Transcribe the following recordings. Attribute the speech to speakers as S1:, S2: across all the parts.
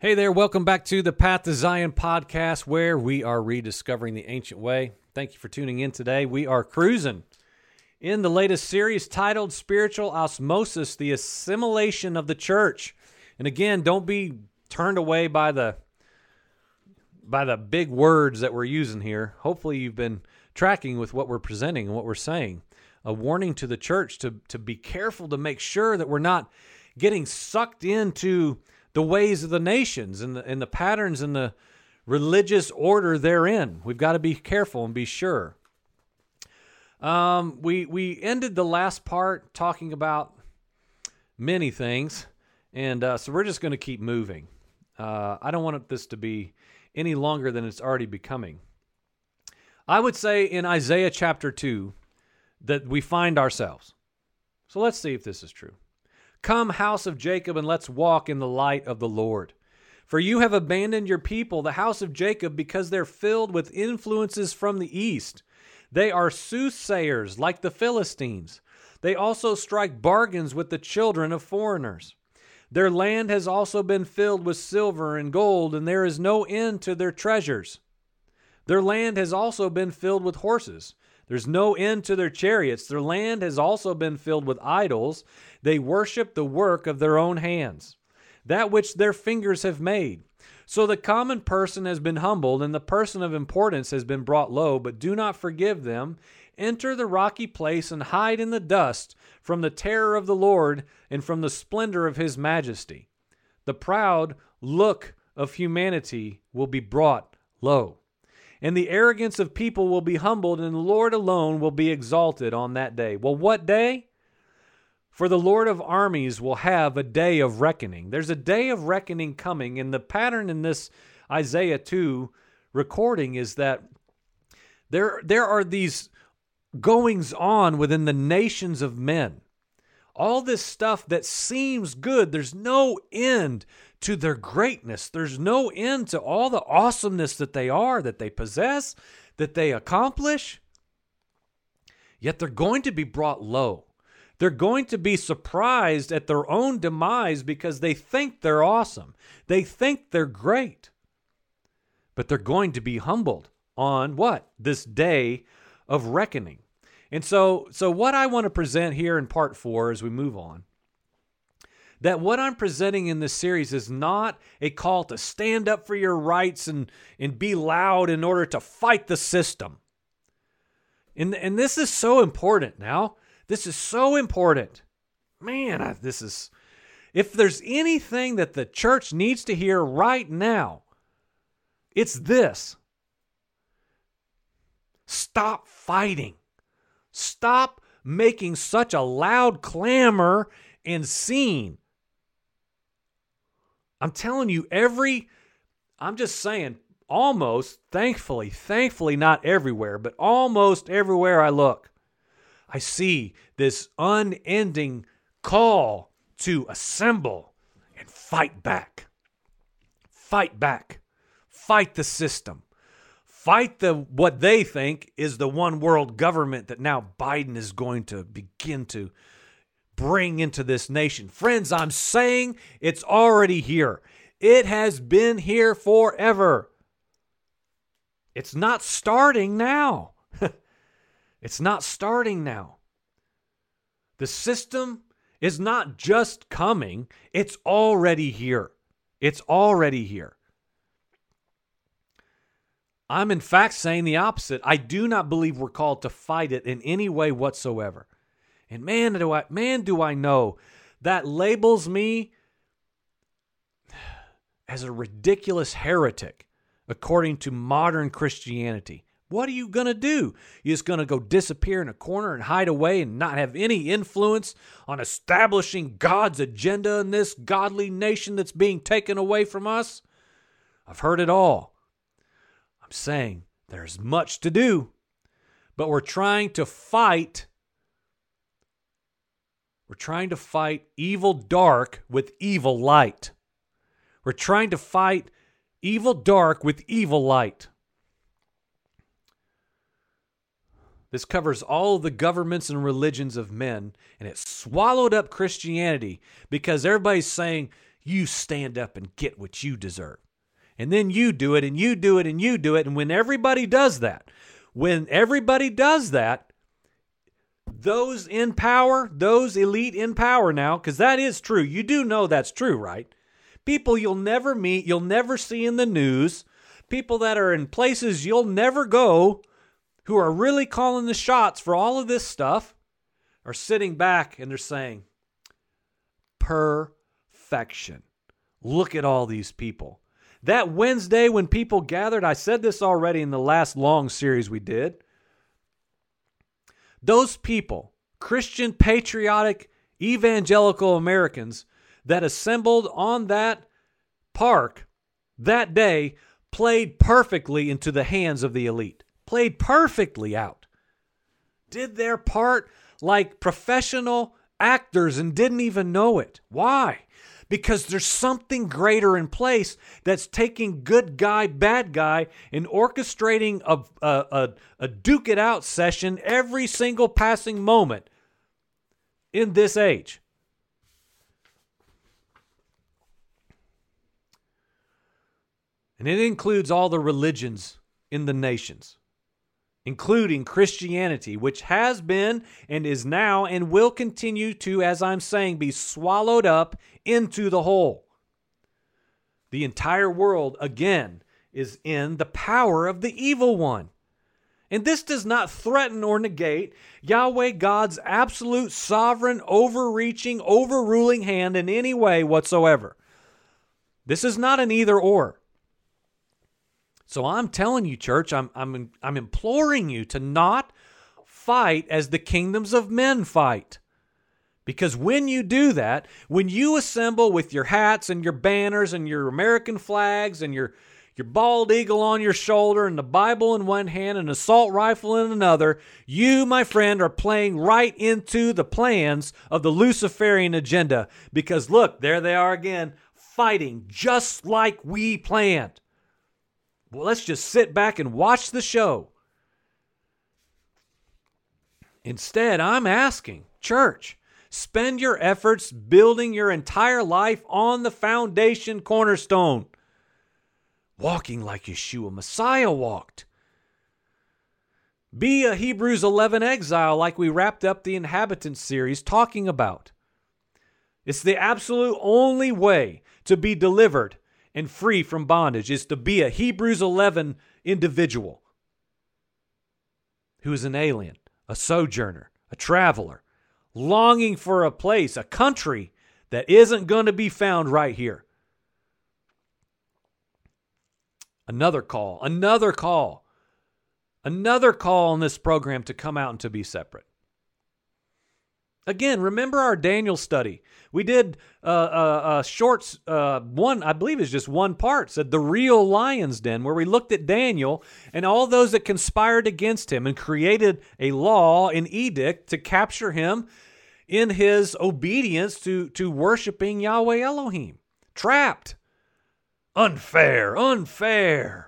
S1: Hey there, welcome back to the Path to Zion podcast where we are rediscovering the ancient way. Thank you for tuning in today. We are cruising in the latest series titled Spiritual Osmosis The Assimilation of the Church. And again, don't be turned away by the by the big words that we're using here. Hopefully you've been tracking with what we're presenting and what we're saying. A warning to the church to to be careful to make sure that we're not getting sucked into the ways of the nations and the, and the patterns and the religious order therein. We've got to be careful and be sure. Um, we we ended the last part talking about many things, and uh, so we're just going to keep moving. Uh, I don't want this to be any longer than it's already becoming. I would say in Isaiah chapter two that we find ourselves. So let's see if this is true. Come, house of Jacob, and let's walk in the light of the Lord. For you have abandoned your people, the house of Jacob, because they're filled with influences from the east. They are soothsayers like the Philistines. They also strike bargains with the children of foreigners. Their land has also been filled with silver and gold, and there is no end to their treasures. Their land has also been filled with horses. There's no end to their chariots. Their land has also been filled with idols. They worship the work of their own hands, that which their fingers have made. So the common person has been humbled, and the person of importance has been brought low, but do not forgive them. Enter the rocky place and hide in the dust from the terror of the Lord and from the splendor of his majesty. The proud look of humanity will be brought low, and the arrogance of people will be humbled, and the Lord alone will be exalted on that day. Well, what day? For the Lord of armies will have a day of reckoning. There's a day of reckoning coming, and the pattern in this Isaiah 2 recording is that there, there are these goings on within the nations of men. All this stuff that seems good, there's no end to their greatness. There's no end to all the awesomeness that they are, that they possess, that they accomplish. Yet they're going to be brought low. They're going to be surprised at their own demise because they think they're awesome. They think they're great. But they're going to be humbled on what? This day of reckoning. And so so what I want to present here in part 4 as we move on that what I'm presenting in this series is not a call to stand up for your rights and, and be loud in order to fight the system. And, and this is so important now this is so important. Man, I, this is. If there's anything that the church needs to hear right now, it's this stop fighting. Stop making such a loud clamor and scene. I'm telling you, every, I'm just saying, almost, thankfully, thankfully, not everywhere, but almost everywhere I look, I see this unending call to assemble and fight back. Fight back. Fight the system. Fight the what they think is the one world government that now Biden is going to begin to bring into this nation. Friends, I'm saying it's already here. It has been here forever. It's not starting now. It's not starting now. The system is not just coming, it's already here. It's already here. I'm in fact saying the opposite. I do not believe we're called to fight it in any way whatsoever. And man do I man do I know that labels me as a ridiculous heretic according to modern Christianity. What are you going to do? You're just going to go disappear in a corner and hide away and not have any influence on establishing God's agenda in this godly nation that's being taken away from us? I've heard it all. I'm saying there's much to do, but we're trying to fight. We're trying to fight evil dark with evil light. We're trying to fight evil dark with evil light. This covers all the governments and religions of men, and it swallowed up Christianity because everybody's saying, you stand up and get what you deserve. And then you do it and you do it and you do it. And when everybody does that, when everybody does that, those in power, those elite in power now, because that is true. You do know that's true, right? People you'll never meet, you'll never see in the news, people that are in places you'll never go, who are really calling the shots for all of this stuff, are sitting back and they're saying, perfection. Look at all these people. That Wednesday when people gathered, I said this already in the last long series we did. Those people, Christian, patriotic, evangelical Americans that assembled on that park that day, played perfectly into the hands of the elite, played perfectly out, did their part like professional actors and didn't even know it. Why? Because there's something greater in place that's taking good guy, bad guy, and orchestrating a, a, a, a duke it out session every single passing moment in this age. And it includes all the religions in the nations including Christianity, which has been and is now and will continue to, as I'm saying, be swallowed up into the whole. The entire world, again, is in the power of the evil one. And this does not threaten or negate Yahweh God's absolute sovereign, overreaching, overruling hand in any way whatsoever. This is not an either or. So I'm telling you, church, I'm, I'm, I'm imploring you to not fight as the kingdoms of men fight. Because when you do that, when you assemble with your hats and your banners and your American flags and your, your bald eagle on your shoulder and the Bible in one hand and an assault rifle in another, you, my friend, are playing right into the plans of the Luciferian agenda. Because look, there they are again, fighting just like we planned. Well, let's just sit back and watch the show. Instead, I'm asking, church, spend your efforts building your entire life on the foundation cornerstone, walking like Yeshua Messiah walked. Be a Hebrews 11 exile like we wrapped up the Inhabitants series talking about. It's the absolute only way to be delivered and free from bondage is to be a Hebrews 11 individual who is an alien, a sojourner, a traveler, longing for a place, a country that isn't going to be found right here. Another call, another call, another call on this program to come out and to be separate. Again, remember our Daniel study. We did uh, uh, a short uh, one, I believe is just one part, said the real lion's den, where we looked at Daniel and all those that conspired against him and created a law, an edict to capture him in his obedience to, to worshiping Yahweh Elohim. Trapped. Unfair, unfair.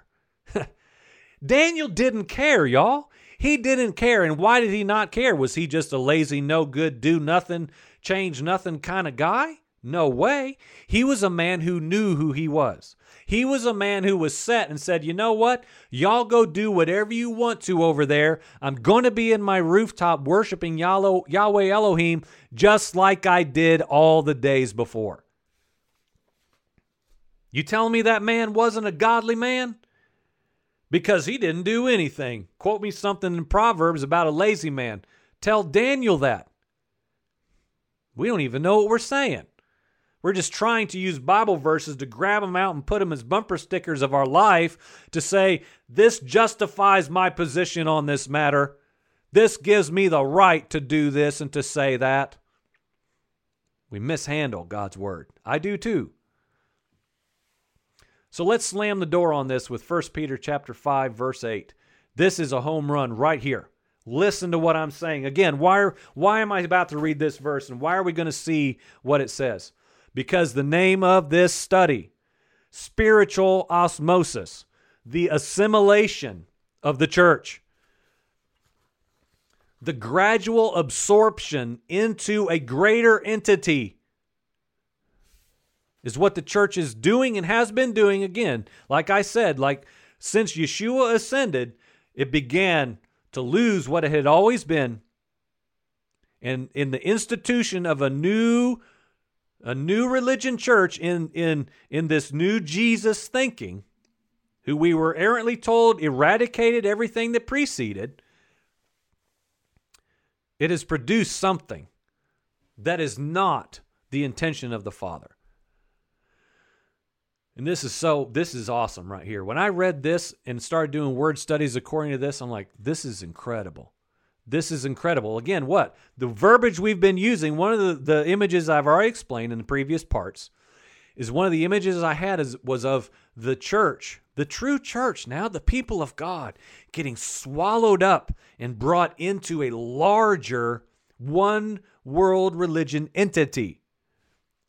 S1: Daniel didn't care, y'all. He didn't care. And why did he not care? Was he just a lazy, no good, do nothing, change nothing kind of guy? No way. He was a man who knew who he was. He was a man who was set and said, You know what? Y'all go do whatever you want to over there. I'm going to be in my rooftop worshiping Yahweh Elohim just like I did all the days before. You telling me that man wasn't a godly man? Because he didn't do anything. Quote me something in Proverbs about a lazy man. Tell Daniel that. We don't even know what we're saying. We're just trying to use Bible verses to grab them out and put them as bumper stickers of our life to say, this justifies my position on this matter. This gives me the right to do this and to say that. We mishandle God's word. I do too. So let's slam the door on this with 1 Peter chapter 5 verse 8. This is a home run right here. Listen to what I'm saying. Again, why why am I about to read this verse and why are we going to see what it says? Because the name of this study, spiritual osmosis, the assimilation of the church, the gradual absorption into a greater entity is what the church is doing and has been doing again. Like I said, like since Yeshua ascended, it began to lose what it had always been. And in the institution of a new a new religion church in in in this new Jesus thinking, who we were errantly told eradicated everything that preceded, it has produced something that is not the intention of the Father. And this is so, this is awesome right here. When I read this and started doing word studies according to this, I'm like, this is incredible. This is incredible. Again, what? The verbiage we've been using, one of the, the images I've already explained in the previous parts, is one of the images I had is, was of the church, the true church, now the people of God, getting swallowed up and brought into a larger one world religion entity.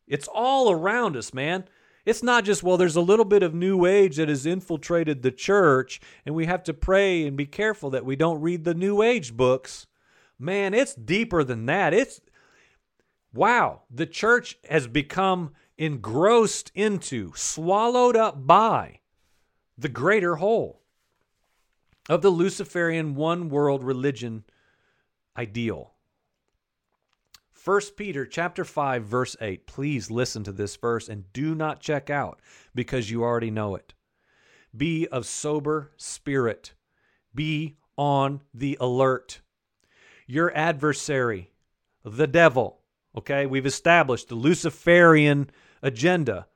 S1: It's all around us, man. It's not just, well, there's a little bit of new age that has infiltrated the church, and we have to pray and be careful that we don't read the new age books. Man, it's deeper than that. It's wow, the church has become engrossed into, swallowed up by the greater whole of the Luciferian one world religion ideal. 1 Peter chapter 5 verse 8. Please listen to this verse and do not check out because you already know it. Be of sober spirit. Be on the alert. Your adversary, the devil, okay? We've established the Luciferian agenda.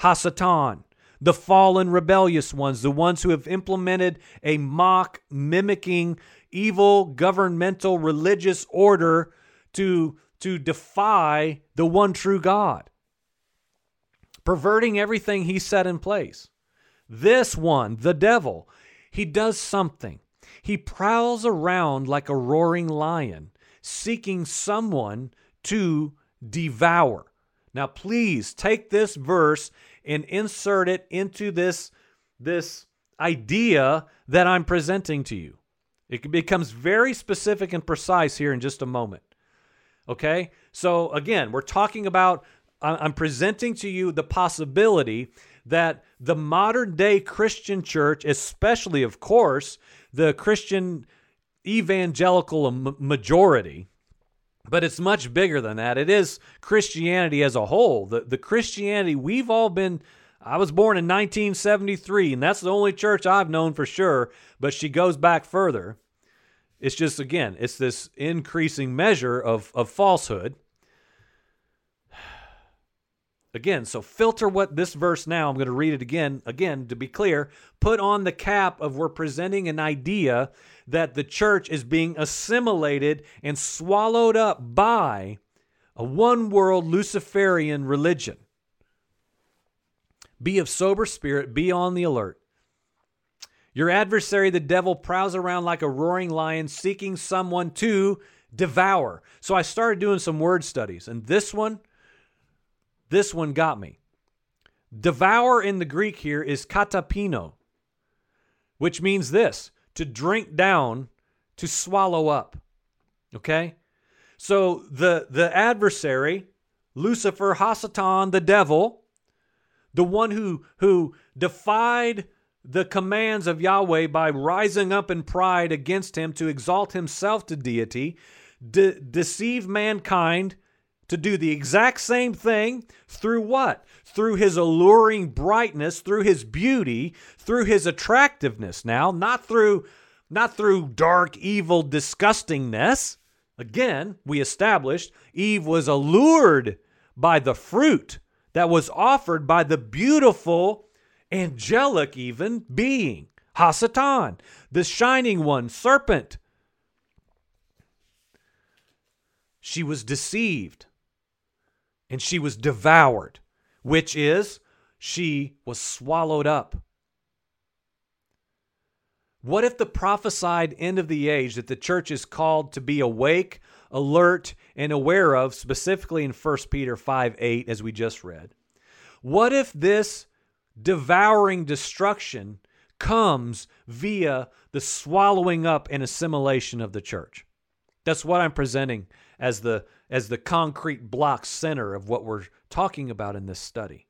S1: Hasatan, the fallen rebellious ones, the ones who have implemented a mock mimicking evil governmental religious order to to defy the one true God, perverting everything he set in place. This one, the devil, he does something. He prowls around like a roaring lion, seeking someone to devour. Now, please take this verse and insert it into this, this idea that I'm presenting to you. It becomes very specific and precise here in just a moment. Okay? So again, we're talking about, I'm presenting to you the possibility that the modern day Christian church, especially, of course, the Christian evangelical majority, but it's much bigger than that. It is Christianity as a whole. The, the Christianity we've all been. I was born in 1973, and that's the only church I've known for sure, but she goes back further. It's just, again, it's this increasing measure of, of falsehood. Again, so filter what this verse now, I'm going to read it again. Again, to be clear, put on the cap of we're presenting an idea that the church is being assimilated and swallowed up by a one world Luciferian religion. Be of sober spirit, be on the alert. Your adversary, the devil, prowls around like a roaring lion seeking someone to devour. So I started doing some word studies, and this one, this one got me. Devour in the Greek here is katapino, which means this to drink down, to swallow up. Okay? So the, the adversary, Lucifer, Hasatan, the devil, the one who, who defied the commands of Yahweh by rising up in pride against him to exalt himself to deity, de- deceive mankind to do the exact same thing through what? Through his alluring brightness, through his beauty, through his attractiveness now, not through not through dark, evil disgustingness. Again, we established Eve was allured by the fruit that was offered by the beautiful angelic even being, Hasatan, the shining one, serpent. She was deceived and she was devoured, which is she was swallowed up. What if the prophesied end of the age that the church is called to be awake, alert, and aware of, specifically in 1 Peter 5 8, as we just read? What if this devouring destruction comes via the swallowing up and assimilation of the church. That's what I'm presenting as the as the concrete block center of what we're talking about in this study.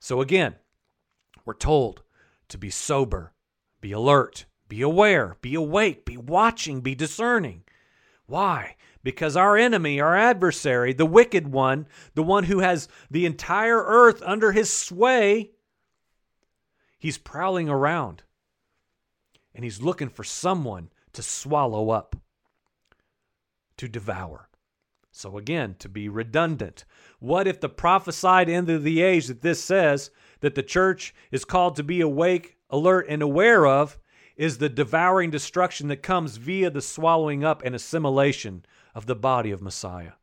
S1: So again, we're told to be sober, be alert, be aware, be awake, be watching, be discerning. Why? Because our enemy, our adversary, the wicked one, the one who has the entire earth under his sway, he's prowling around and he's looking for someone to swallow up, to devour. So, again, to be redundant, what if the prophesied end of the age that this says that the church is called to be awake, alert, and aware of is the devouring destruction that comes via the swallowing up and assimilation of the body of Messiah?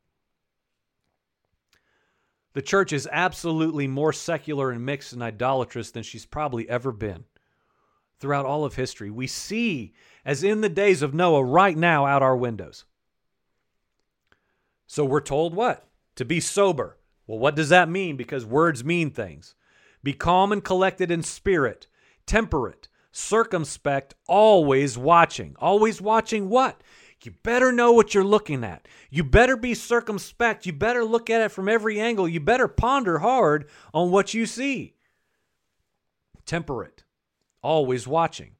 S1: The church is absolutely more secular and mixed and idolatrous than she's probably ever been throughout all of history. We see, as in the days of Noah, right now out our windows. So we're told what? To be sober. Well, what does that mean? Because words mean things. Be calm and collected in spirit, temperate, circumspect, always watching. Always watching what? You better know what you're looking at. You better be circumspect. You better look at it from every angle. You better ponder hard on what you see. Temperate, always watching.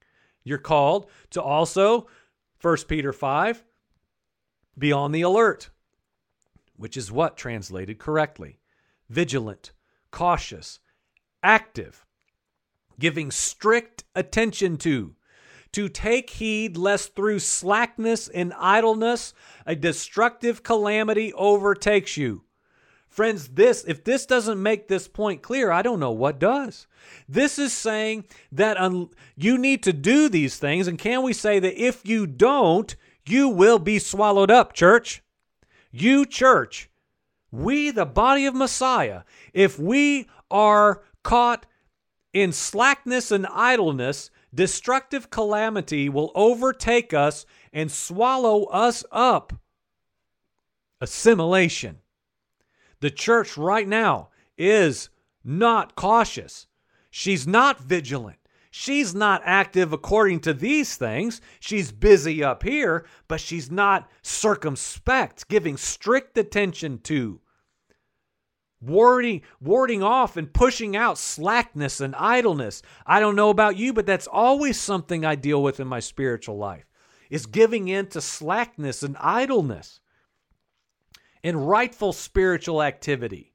S1: You're called to also, 1 Peter 5, be on the alert, which is what translated correctly vigilant, cautious, active, giving strict attention to, to take heed lest through slackness and idleness a destructive calamity overtakes you. Friends, this if this doesn't make this point clear, I don't know what does. This is saying that un, you need to do these things and can we say that if you don't, you will be swallowed up, church? You church, we the body of Messiah, if we are caught in slackness and idleness, destructive calamity will overtake us and swallow us up. Assimilation. The church right now is not cautious. She's not vigilant. She's not active according to these things. She's busy up here, but she's not circumspect, giving strict attention to, warding, warding off and pushing out slackness and idleness. I don't know about you, but that's always something I deal with in my spiritual life, is giving in to slackness and idleness in rightful spiritual activity.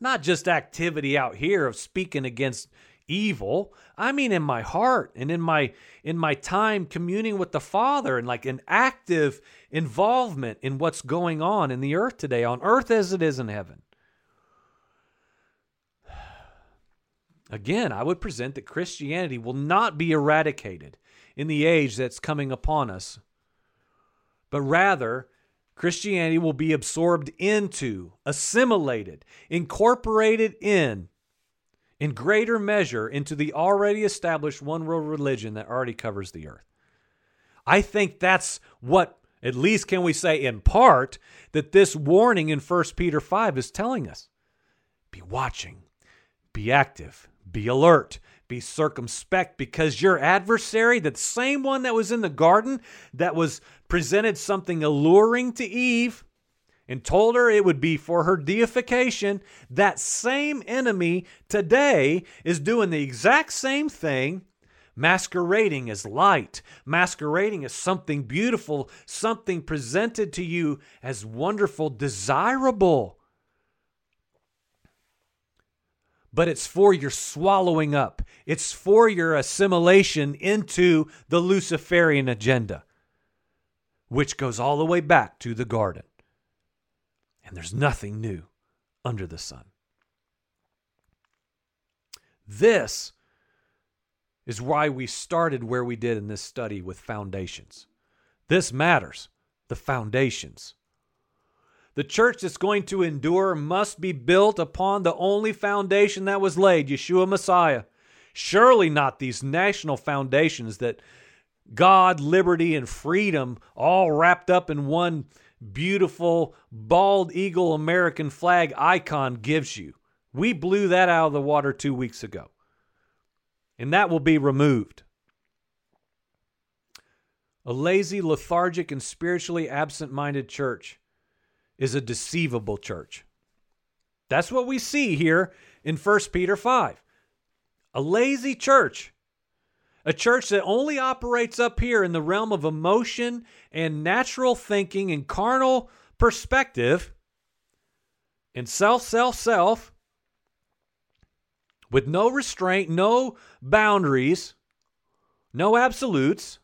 S1: Not just activity out here of speaking against evil. I mean in my heart and in my in my time communing with the Father and like an active involvement in what's going on in the earth today, on earth as it is in heaven. Again, I would present that Christianity will not be eradicated in the age that's coming upon us, but rather Christianity will be absorbed into, assimilated, incorporated in, in greater measure into the already established one world religion that already covers the earth. I think that's what, at least can we say in part, that this warning in 1 Peter 5 is telling us. Be watching, be active, be alert, be circumspect because your adversary, that same one that was in the garden that was presented something alluring to Eve and told her it would be for her deification, that same enemy today is doing the exact same thing masquerading as light, masquerading as something beautiful, something presented to you as wonderful, desirable but it's for your swallowing up. It's for your assimilation into the Luciferian agenda, which goes all the way back to the garden. And there's nothing new under the sun. This is why we started where we did in this study with foundations. This matters, the foundations. The church that's going to endure must be built upon the only foundation that was laid, Yeshua Messiah. Surely not these national foundations that God, liberty, and freedom all wrapped up in one beautiful bald eagle American flag icon gives you. We blew that out of the water two weeks ago. And that will be removed. A lazy, lethargic, and spiritually absent minded church is a deceivable church. That's what we see here in 1 Peter 5. A lazy church. A church that only operates up here in the realm of emotion and natural thinking and carnal perspective and self, self, self with no restraint, no boundaries, no absolutes.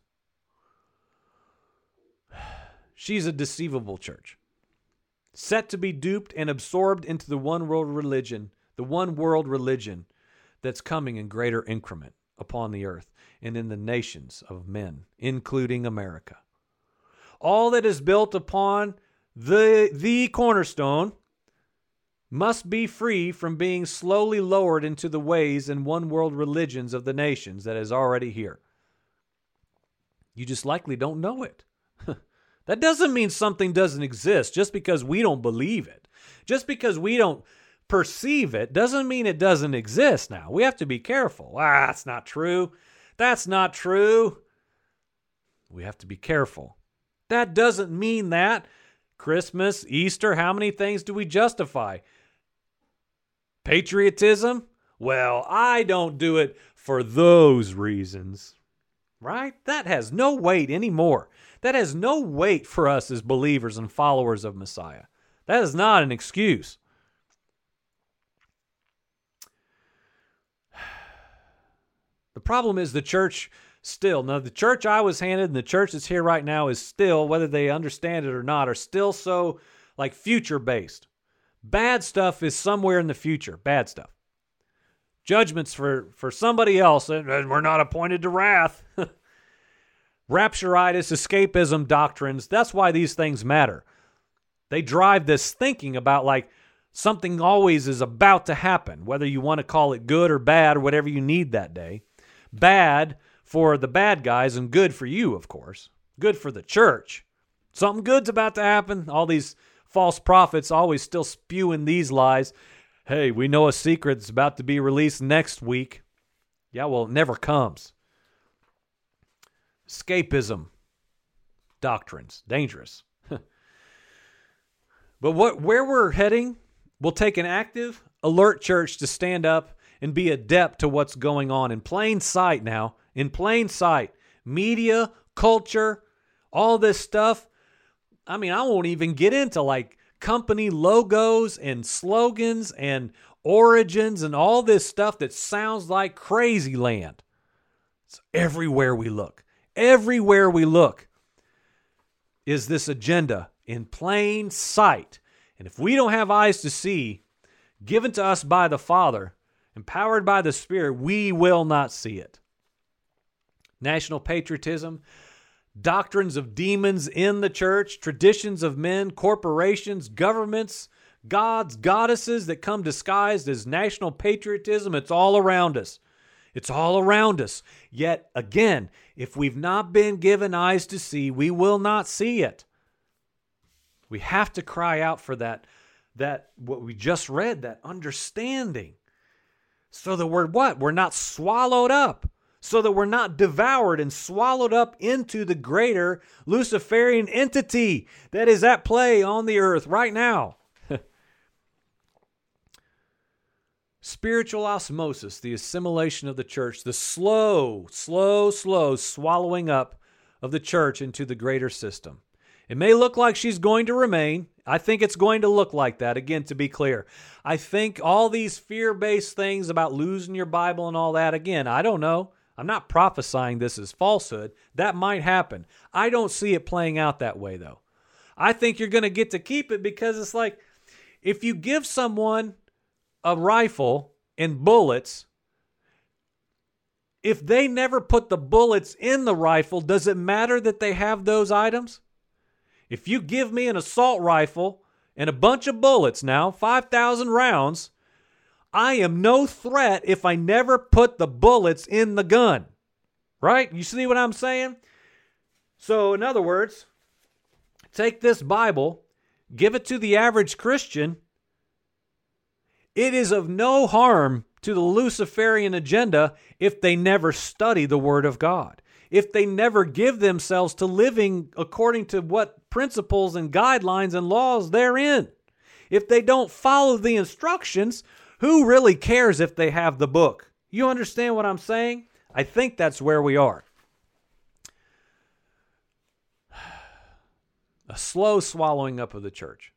S1: She's a deceivable church, set to be duped and absorbed into the one world religion, the one world religion that's coming in greater increment upon the earth and in the nations of men, including America. All that is built upon the, the cornerstone must be free from being slowly lowered into the ways and one world religions of the nations that is already here. You just likely don't know it. that doesn't mean something doesn't exist just because we don't believe it. Just because we don't perceive it doesn't mean it doesn't exist now. We have to be careful. Ah, that's not true. That's not true. We have to be careful. That doesn't mean that. Christmas, Easter, how many things do we justify? Patriotism? Well, I don't do it for those reasons. Right? That has no weight anymore. That has no weight for us as believers and followers of Messiah. That is not an excuse. The problem is the church still. Now, the church I was handed and the church that's here right now is still, whether they understand it or not, are still so like future based. Bad stuff is somewhere in the future. Bad stuff. Judgments for, for somebody else, and we're not appointed to wrath. Rapturitis, escapism doctrines, that's why these things matter. They drive this thinking about like something always is about to happen, whether you want to call it good or bad or whatever you need that day. Bad for the bad guys and good for you, of course. Good for the church. Something good's about to happen. All these false prophets always still spewing these lies. Hey, we know a secret that's about to be released next week. Yeah, well, it never comes. Escapism doctrines, dangerous. but what where we're heading We'll take an active, alert church to stand up and be adept to what's going on in plain sight now. In plain sight. Media, culture, all this stuff I mean, I won't even get into like company logos and slogans and origins and all this stuff that sounds like crazy land. It's everywhere we look. Everywhere we look is this agenda in plain sight. And if we don't have eyes to see, given to us by the Father, empowered by the Spirit, we will not see it. National patriotism, doctrines of demons in the church, traditions of men, corporations, governments, gods, goddesses that come disguised as national patriotism. It's all around us. It's all around us. Yet again, if we've not been given eyes to see, we will not see it. We have to cry out for that that what we just read, that understanding. So that we're what? We're not swallowed up so that we're not devoured and swallowed up into the greater Luciferian entity that is at play on the earth right now. Spiritual osmosis, the assimilation of the church, the slow, slow, slow swallowing up of the church into the greater system. It may look like she's going to remain. I think it's going to look like that, again, to be clear. I think all these fear based things about losing your Bible and all that, again, I don't know. I'm not prophesying this as falsehood. That might happen. I don't see it playing out that way, though. I think you're going to get to keep it because it's like if you give someone a rifle and bullets, if they never put the bullets in the rifle, does it matter that they have those items? If you give me an assault rifle and a bunch of bullets now, 5,000 rounds, I am no threat if I never put the bullets in the gun. Right? You see what I'm saying? So, in other words, take this Bible, give it to the average Christian. It is of no harm to the Luciferian agenda if they never study the Word of God. if they never give themselves to living according to what principles and guidelines and laws they're in. If they don't follow the instructions, who really cares if they have the book? You understand what I'm saying? I think that's where we are. A slow swallowing up of the church.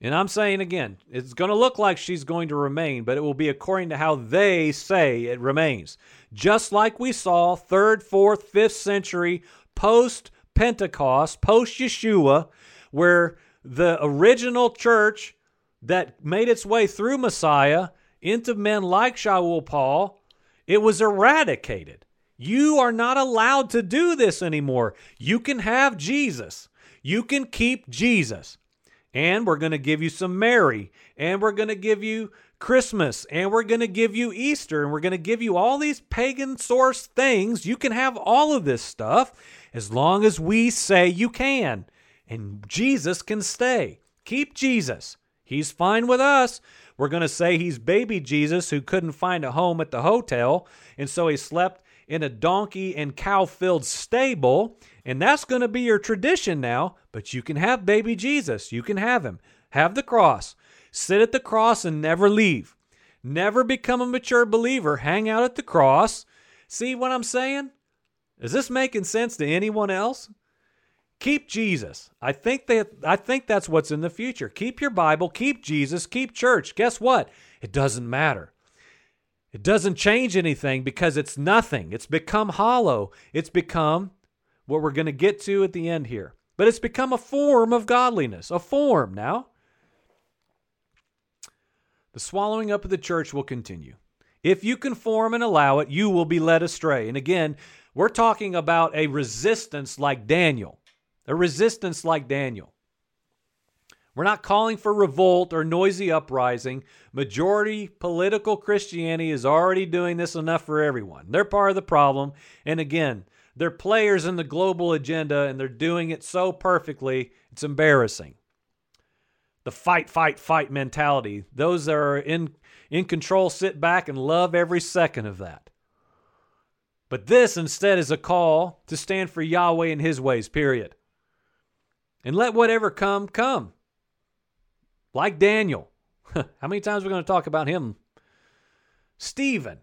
S1: And I'm saying again, it's going to look like she's going to remain, but it will be according to how they say it remains. Just like we saw third, fourth, fifth century post Pentecost, post Yeshua, where the original church that made its way through Messiah into men like Shaul Paul, it was eradicated. You are not allowed to do this anymore. You can have Jesus. You can keep Jesus and we're going to give you some Mary, and we're going to give you Christmas, and we're going to give you Easter, and we're going to give you all these pagan source things. You can have all of this stuff as long as we say you can, and Jesus can stay. Keep Jesus. He's fine with us. We're going to say he's baby Jesus who couldn't find a home at the hotel, and so he slept in a donkey and cow filled stable. And that's going to be your tradition now, but you can have baby Jesus. You can have him. Have the cross. Sit at the cross and never leave. Never become a mature believer. Hang out at the cross. See what I'm saying? Is this making sense to anyone else? Keep Jesus. I think that I think that's what's in the future. Keep your Bible, keep Jesus, keep church. Guess what? It doesn't matter. It doesn't change anything because it's nothing. It's become hollow. It's become what we're going to get to at the end here. But it's become a form of godliness, a form now. The swallowing up of the church will continue. If you conform and allow it, you will be led astray. And again, we're talking about a resistance like Daniel, a resistance like Daniel. We're not calling for revolt or noisy uprising. Majority political Christianity is already doing this enough for everyone. They're part of the problem. And again, they're players in the global agenda and they're doing it so perfectly, it's embarrassing. The fight, fight, fight mentality. Those that are in, in control sit back and love every second of that. But this instead is a call to stand for Yahweh and his ways, period. And let whatever come, come like Daniel. How many times are we going to talk about him? Stephen.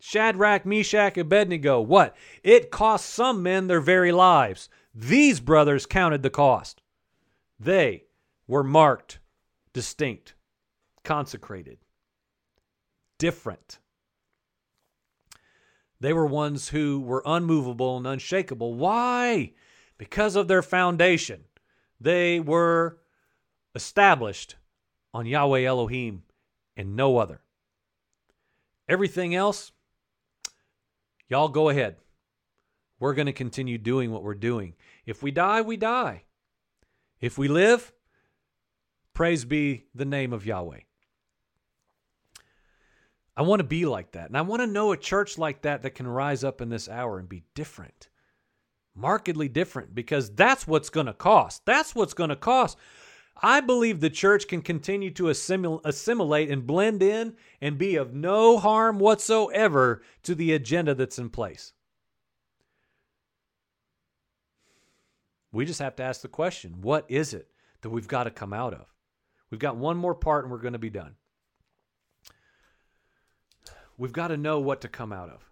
S1: Shadrach, Meshach, Abednego. What? It cost some men their very lives. These brothers counted the cost. They were marked, distinct, consecrated, different. They were ones who were unmovable and unshakable. Why? Because of their foundation. They were established on Yahweh Elohim and no other. Everything else, y'all go ahead. We're going to continue doing what we're doing. If we die, we die. If we live, praise be the name of Yahweh. I want to be like that. And I want to know a church like that that can rise up in this hour and be different. Markedly different because that's what's going to cost. That's what's going to cost. I believe the church can continue to assimil- assimilate and blend in and be of no harm whatsoever to the agenda that's in place. We just have to ask the question what is it that we've got to come out of? We've got one more part and we're going to be done. We've got to know what to come out of.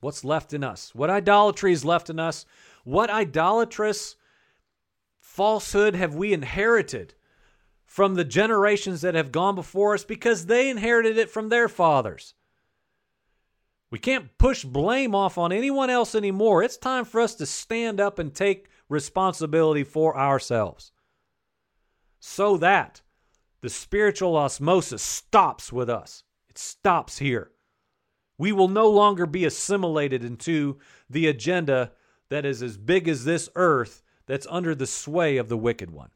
S1: What's left in us? What idolatry is left in us? What idolatrous falsehood have we inherited from the generations that have gone before us because they inherited it from their fathers? We can't push blame off on anyone else anymore. It's time for us to stand up and take responsibility for ourselves so that the spiritual osmosis stops with us. It stops here. We will no longer be assimilated into the agenda that is as big as this earth that's under the sway of the wicked one.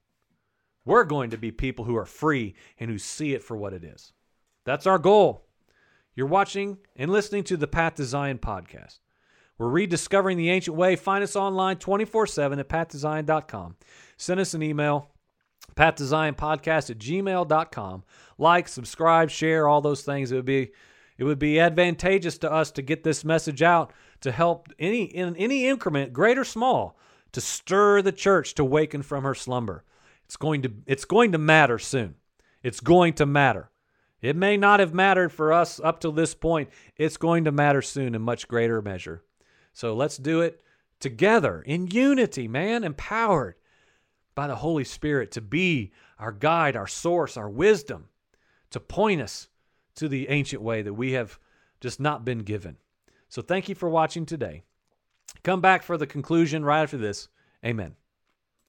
S1: We're going to be people who are free and who see it for what it is. That's our goal. You're watching and listening to the Path to Zion podcast. We're rediscovering the ancient way. Find us online 24 7 at pathtozion.com. Send us an email, pathtozionpodcast at gmail.com. Like, subscribe, share, all those things. It would be It would be advantageous to us to get this message out to help any in any increment, great or small, to stir the church to waken from her slumber. It's going to it's going to matter soon. It's going to matter. It may not have mattered for us up to this point. It's going to matter soon in much greater measure. So let's do it together in unity, man, empowered by the Holy Spirit to be our guide, our source, our wisdom, to point us to the ancient way that we have just not been given. So thank you for watching today. Come back for the conclusion right after this. Amen.